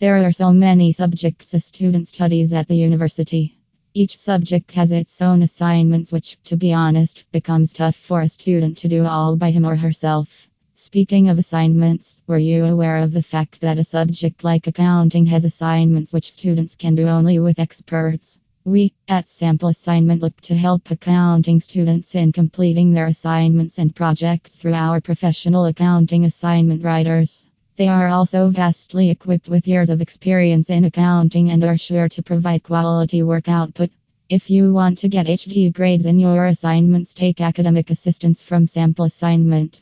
There are so many subjects a student studies at the university. Each subject has its own assignments, which, to be honest, becomes tough for a student to do all by him or herself. Speaking of assignments, were you aware of the fact that a subject like accounting has assignments which students can do only with experts? We, at Sample Assignment, look to help accounting students in completing their assignments and projects through our professional accounting assignment writers. They are also vastly equipped with years of experience in accounting and are sure to provide quality work output. If you want to get HD grades in your assignments, take academic assistance from Sample Assignment.